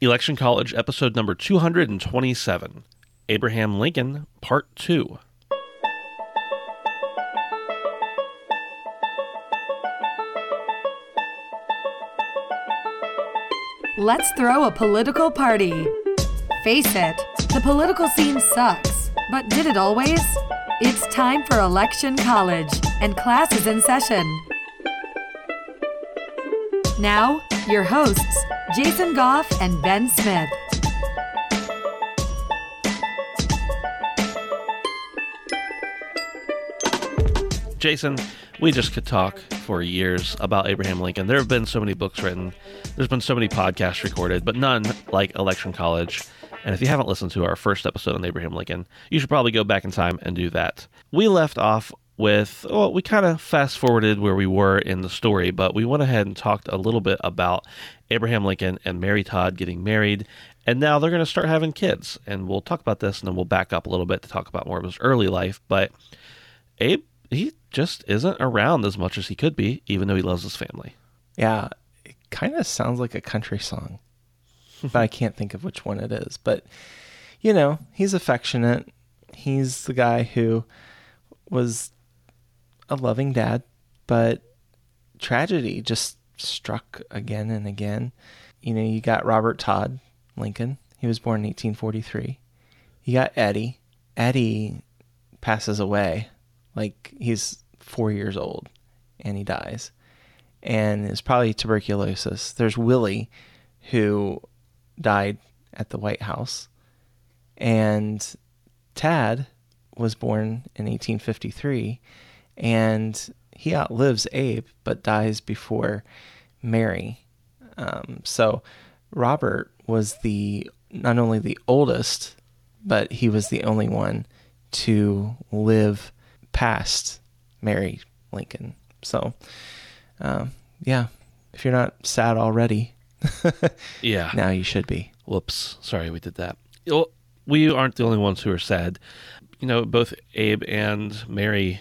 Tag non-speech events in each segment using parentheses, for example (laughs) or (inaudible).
Election College, episode number 227 Abraham Lincoln, part 2. Let's throw a political party. Face it, the political scene sucks. But did it always? It's time for Election College, and class is in session. Now, your hosts, Jason Goff and Ben Smith. Jason, we just could talk for years about Abraham Lincoln. There have been so many books written, there's been so many podcasts recorded, but none like Election College. And if you haven't listened to our first episode on Abraham Lincoln, you should probably go back in time and do that. We left off with, well, we kind of fast forwarded where we were in the story, but we went ahead and talked a little bit about Abraham Lincoln and Mary Todd getting married. And now they're going to start having kids. And we'll talk about this and then we'll back up a little bit to talk about more of his early life. But Abe, he just isn't around as much as he could be, even though he loves his family. Yeah, it kind of sounds like a country song, but I can't think of which one it is. But, you know, he's affectionate. He's the guy who was a loving dad, but tragedy just struck again and again. You know, you got Robert Todd Lincoln. He was born in 1843. You got Eddie. Eddie passes away like he's four years old and he dies. And it's probably tuberculosis. There's Willie, who died at the White House. And Tad was born in 1853 and he outlives Abe but dies before Mary. Um, so Robert was the not only the oldest, but he was the only one to live past Mary Lincoln. So, um, yeah, if you're not sad already, (laughs) yeah, now you should be. Whoops, sorry we did that. Well, we aren't the only ones who are sad. You know, both Abe and Mary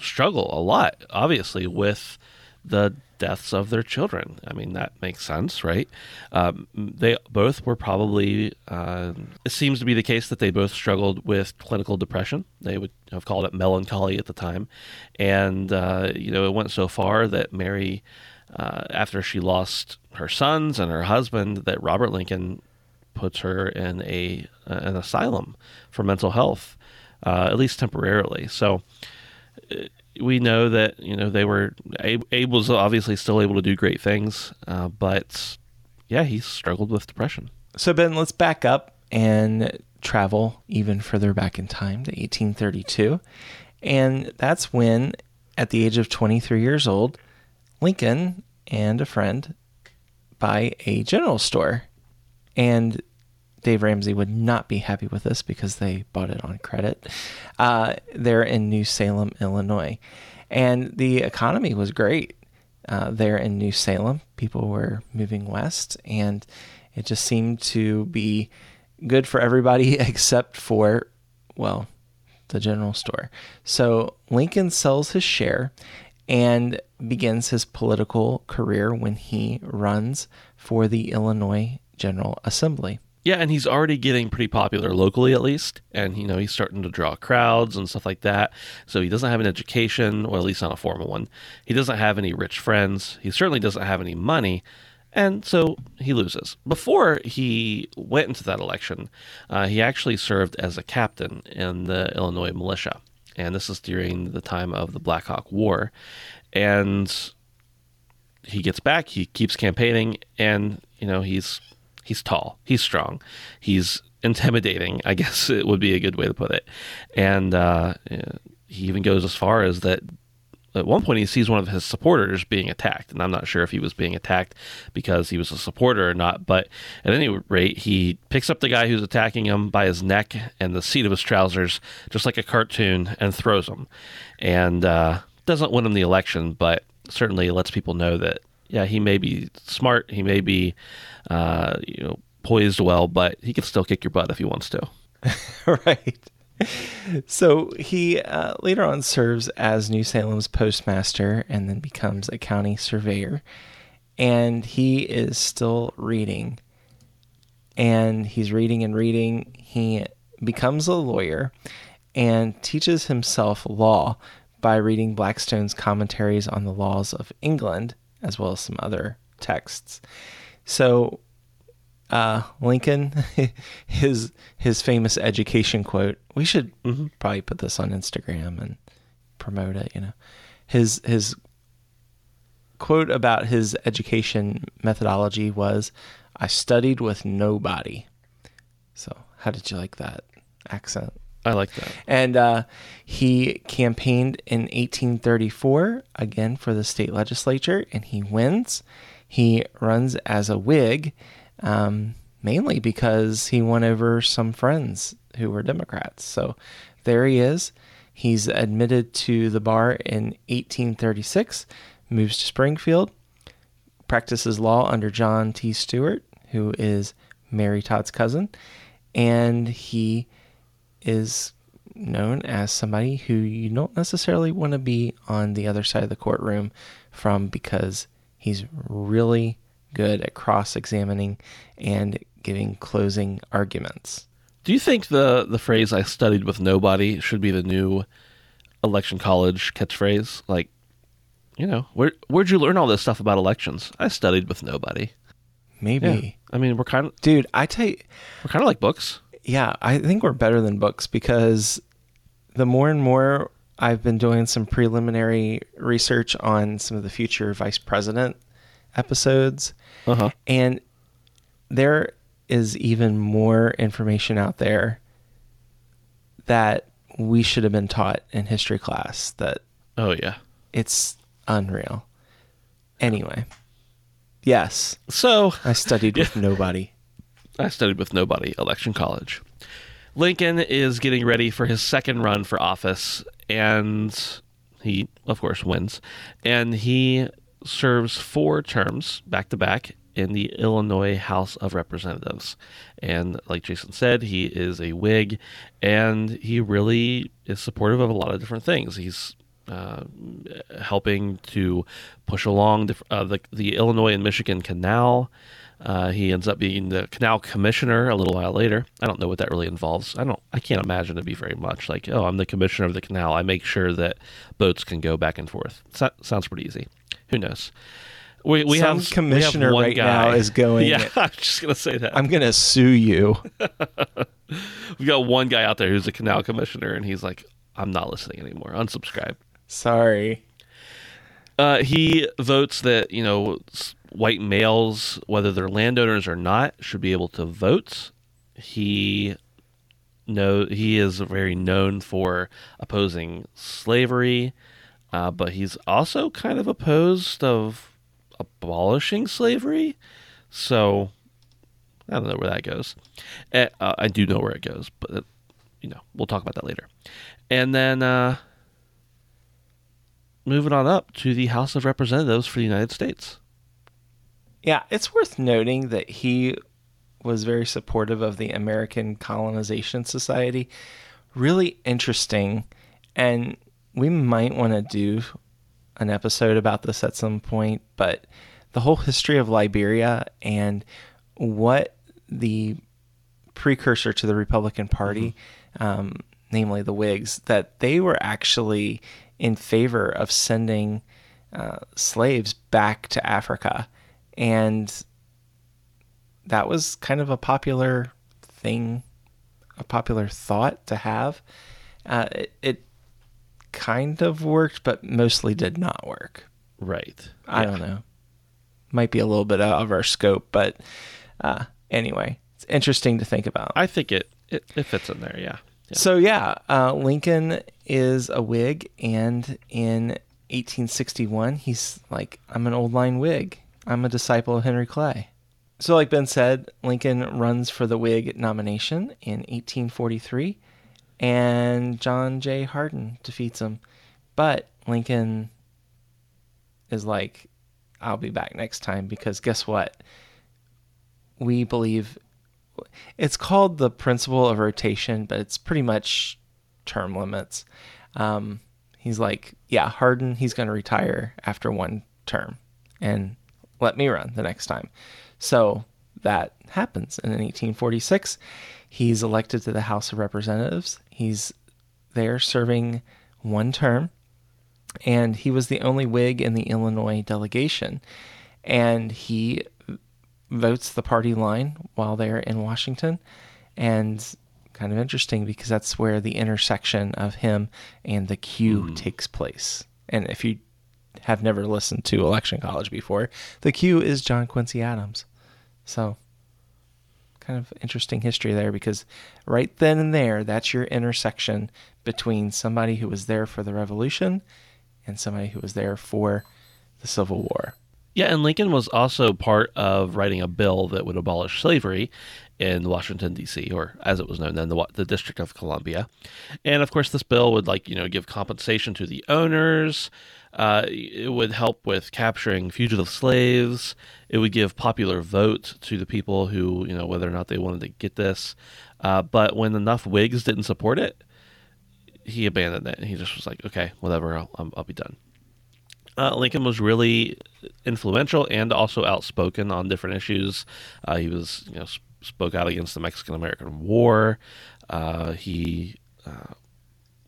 struggle a lot, obviously, with the deaths of their children. I mean, that makes sense, right? Um, they both were probably, uh, it seems to be the case that they both struggled with clinical depression. They would have called it melancholy at the time. And, uh, you know, it went so far that Mary, uh, after she lost her sons and her husband, that Robert Lincoln puts her in a an asylum for mental health, uh, at least temporarily. So, we know that you know they were Abe, Abe was obviously still able to do great things, uh, but yeah, he struggled with depression. So Ben, let's back up and travel even further back in time to 1832, and that's when, at the age of 23 years old, Lincoln and a friend buy a general store, and Dave Ramsey would not be happy with this because they bought it on credit. Uh, they're in New Salem, Illinois. And the economy was great uh, there in New Salem. People were moving west, and it just seemed to be good for everybody (laughs) except for, well, the general store. So Lincoln sells his share and begins his political career when he runs for the Illinois General Assembly. Yeah, and he's already getting pretty popular locally, at least. And, you know, he's starting to draw crowds and stuff like that. So he doesn't have an education, or at least not a formal one. He doesn't have any rich friends. He certainly doesn't have any money. And so he loses. Before he went into that election, uh, he actually served as a captain in the Illinois militia. And this is during the time of the Black Hawk War. And he gets back, he keeps campaigning, and, you know, he's He's tall. He's strong. He's intimidating. I (laughs) guess it would be a good way to put it. And uh, he even goes as far as that at one point he sees one of his supporters being attacked, and I'm not sure if he was being attacked because he was a supporter or not. But at any rate, he picks up the guy who's attacking him by his neck and the seat of his trousers, just like a cartoon, and throws him. And uh, doesn't win him the election, but certainly lets people know that yeah, he may be smart, he may be uh, you know poised well, but he can still kick your butt if he wants to. (laughs) right. So he uh, later on serves as New Salem's postmaster and then becomes a county surveyor. And he is still reading. And he's reading and reading. He becomes a lawyer and teaches himself law by reading Blackstone's commentaries on the laws of England, as well as some other texts. So uh, Lincoln, (laughs) his his famous education quote. We should Mm-hmm. probably put this on Instagram and promote it. You know, his his quote about his education methodology was, "I studied with nobody." So, how did you like that accent? I like that. And uh, he campaigned in 1834 again for the state legislature, and he wins. He runs as a Whig, um, mainly because he won over some friends who were Democrats. So there he is. He's admitted to the bar in 1836, moves to Springfield, practices law under John T. Stuart, who is Mary Todd's cousin, and he is known as somebody who you don't necessarily want to be on the other side of the courtroom from because he's really good at cross examining and giving closing arguments. Do you think the the phrase "I studied with nobody" should be the new election college catchphrase? Like, you know, where where'd you learn all this stuff about elections? I studied with nobody. Maybe. I mean, we're kind of Dude, I tell you, we're kind of like books. Yeah, I think we're better than books because the more and more I've been doing some preliminary research on some of the future vice president episodes, Uh huh. and there is even more information out there that we should have been taught in history class that Oh yeah. it's unreal. Anyway, yes, So I studied with (laughs) nobody. I studied with nobody. Election college. Lincoln is getting ready for his second run for office, and he, of course, wins. And he serves four terms back to back in the Illinois House of Representatives. And like Jason said, he is a Whig, and he really is supportive of a lot of different things. He's uh, helping to push along the, uh, the the Illinois and Michigan Canal. Uh, he ends up being the canal commissioner a little while later. I don't know what that really involves. I don't. I can't imagine it be very much. Like, oh, I'm the commissioner of the canal. I make sure that boats can go back and forth. So, sounds pretty easy. Who knows? We, we Some have commissioner we have right guy. now is going- (laughs) Yeah, I'm just gonna say that. I'm gonna sue you. (laughs) we got one guy out there who's a canal commissioner, and he's like, I'm not listening anymore. Unsubscribe. Sorry. Uh, he votes that you know white males, whether they're landowners or not, should be able to vote. He know he is very known for opposing slavery, uh, but he's also kind of opposed of abolishing slavery. So I don't know where that goes. Eh, uh, I do know where it goes, but uh, you know we'll talk about that later. And then. Uh, moving on up to the House of Representatives for the United States. Yeah, it's worth noting that he was very supportive of the American Colonization Society. Really interesting. And we might want to do an episode about this at some point, but the whole history of Liberia and what the precursor to the Republican Party, um, namely the Whigs, that they were actually in favor of sending uh, slaves back to Africa. And that was kind of a popular thing, a popular thought to have. Uh, it, it kind of worked, but mostly did not work. Right. I don't know. Might be a little bit out of our scope, but uh, anyway, it's interesting to think about. I think it, it, it fits in there, yeah. yeah. So yeah, uh, Lincoln is a Whig, and in 1861, he's like, I'm an old line Whig. I'm a disciple of Henry Clay. So, like Ben said, Lincoln runs for the Whig nomination in 1843, and John J. Hardin defeats him. But Lincoln is like, I'll be back next time because guess what? We believe it's called the principle of rotation, but it's pretty much term limits. Um, he's like, yeah, Hardin, he's going to retire after one term and let me run the next time. So that happens. And in 1846, he's elected to the House of Representatives. He's there serving one term, and he was the only Whig in the Illinois delegation. And he votes the party line while they're in Washington. And kind of interesting because that's where the intersection of him and the Q mm. takes place. And if you have never listened to Election College before, the Q is John Quincy Adams. So, kind of interesting history there because right then and there, that's your intersection between somebody who was there for the Revolution and somebody who was there for the Civil War. Yeah, and Lincoln was also part of writing a bill that would abolish slavery in Washington D.C., or as it was known then, the, the District of Columbia. And of course, this bill would like you know give compensation to the owners. Uh, it would help with capturing fugitive slaves. It would give popular vote to the people who you know whether or not they wanted to get this. Uh, but when enough Whigs didn't support it, he abandoned it. He just was like, okay, whatever, I'll, I'll be done. Uh, Lincoln was really influential and also outspoken on different issues. Uh, he was, you know, sp- spoke out against the Mexican American War. Uh, he uh,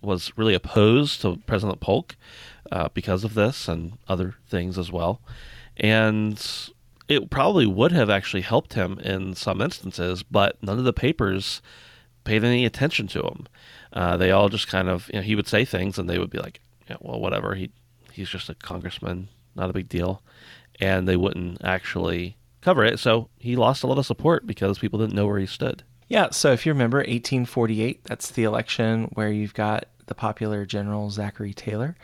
was really opposed to President Polk uh, because of this and other things as well. And it probably would have actually helped him in some instances, but none of the papers paid any attention to him. Uh, they all just kind of, you know, he would say things and they would be like, yeah, well, whatever. He he's just a congressman, not a big deal. And they wouldn't actually cover it. So he lost a lot of support because people didn't know where he stood. Yeah. So if you remember 1848, that's the election where you've got the popular General Zachary Taylor.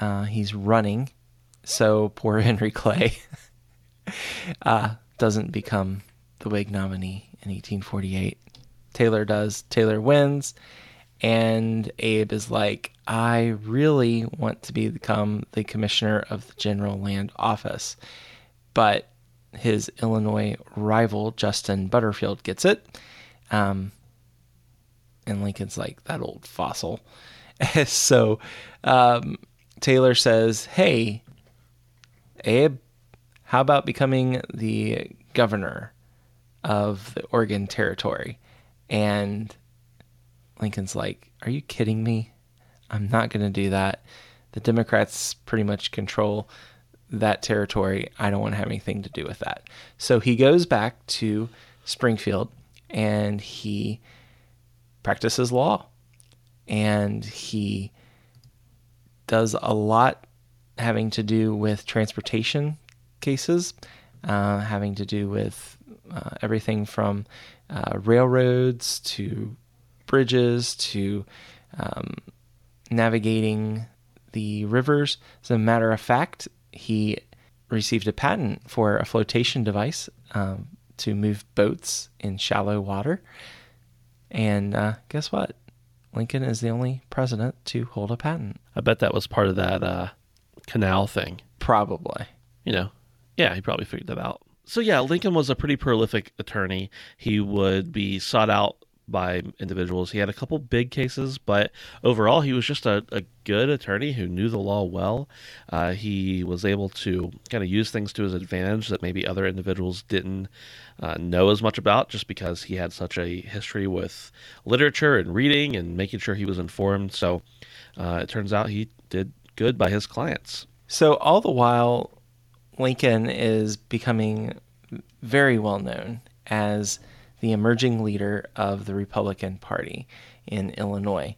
Uh, he's running. So poor (laughs) Henry Clay (laughs) uh, doesn't become the Whig nominee in 1848. Taylor does. Taylor wins. And Abe is like, I really want to become the commissioner of the General Land Office. But his Illinois rival, Justin Butterfield, gets it. Um, and Lincoln's like, that old fossil. (laughs) so um, Taylor says, Hey, Abe, how about becoming the governor of the Oregon Territory? And Lincoln's like, Are you kidding me? I'm not going to do that. The Democrats pretty much control that territory. I don't want to have anything to do with that. So he goes back to Springfield and he practices law and he does a lot having to do with transportation cases, uh, having to do with uh, everything from uh, railroads to bridges to um, navigating the rivers. As a matter of fact, he received a patent for a flotation device um, to move boats in shallow water. And uh, guess what? Lincoln is the only president to hold a patent. I bet that was part of that uh, canal thing. Probably. You know, yeah, he probably figured that out. So, yeah, Lincoln was a pretty prolific attorney. He would be sought out by individuals. He had a couple big cases, but overall, he was just a, a good attorney who knew the law well. Uh, he was able to kind of use things to his advantage that maybe other individuals didn't uh, know as much about just because he had such a history with literature and reading and making sure he was informed. So uh, it turns out he did good by his clients. So, all the while, Lincoln is becoming very well known as the emerging leader of the Republican Party in Illinois.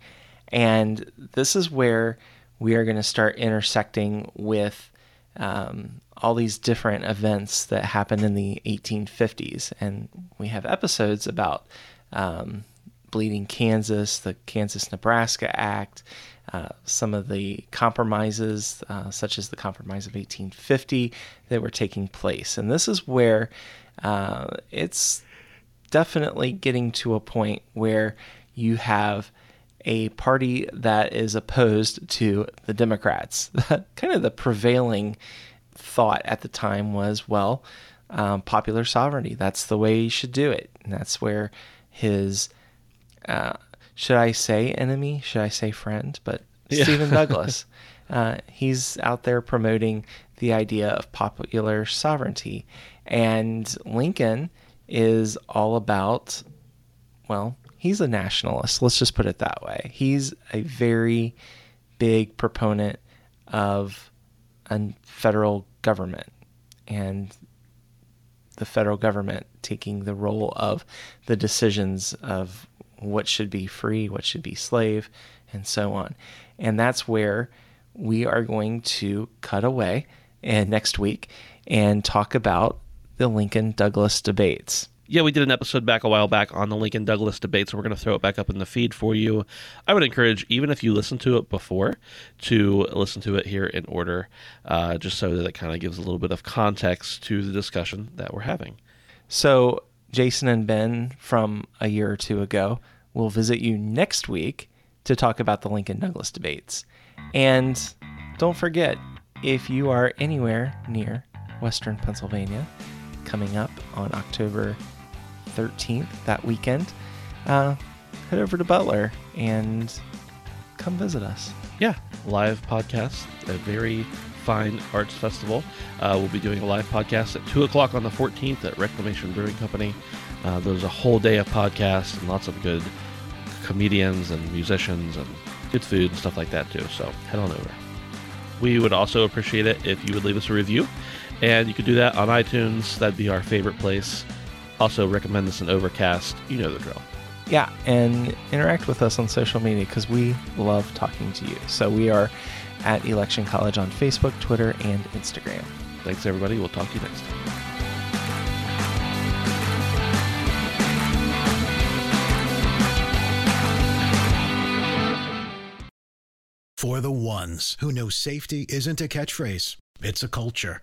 And this is where we are going to start intersecting with um, all these different events that happened in the 1850s. And we have episodes about um, Bleeding Kansas, the Kansas Nebraska Act, uh, some of the compromises, uh, such as the Compromise of 1850, that were taking place. And this is where uh, it's definitely getting to a point where you have a party that is opposed to the Democrats. (laughs) kind of the prevailing thought at the time was, well, um, popular sovereignty. That's the way you should do it. And that's where his, uh, should I say enemy? Should I say friend? But (laughs) yeah. Stephen Douglas, uh, he's out there promoting the idea of popular sovereignty. And Lincoln is all about, well, he's a nationalist. Let's just put it that way. He's a very big proponent of a federal government and the federal government taking the role of the decisions of what should be free, what should be slave, and so on. And that's where we are going to cut away and next week and talk about the Lincoln Douglas debates yeah, we did an episode back a while back on the Lincoln Douglas debates, so we're going to throw it back up in the feed for you. I would encourage, even if you listened to it before, to listen to it here in order, uh, just so that it kind of gives a little bit of context to the discussion that we're having. So, Jason and Ben from a year or two ago will visit you next week to talk about the Lincoln Douglas debates. And don't forget, if you are anywhere near Western Pennsylvania, coming up on October 13th, that weekend, uh, head over to Butler and come visit us. Yeah, live podcast, a very fine arts festival. Uh, we'll be doing a live podcast at 2 o'clock on the 14th at Reclamation Brewing Company. Uh, there's a whole day of podcasts and lots of good comedians and musicians and good food and stuff like that too. So head on over. We would also appreciate it if you would leave us a review, and you could do that on iTunes. That'd be our favorite place. Also, recommend this in Overcast. You know the drill. Yeah, and interact with us on social media because we love talking to you. So we are at Election College on Facebook, Twitter, and Instagram. Thanks, everybody. We'll talk to you next time. For the ones who know safety isn't a catchphrase, it's a culture.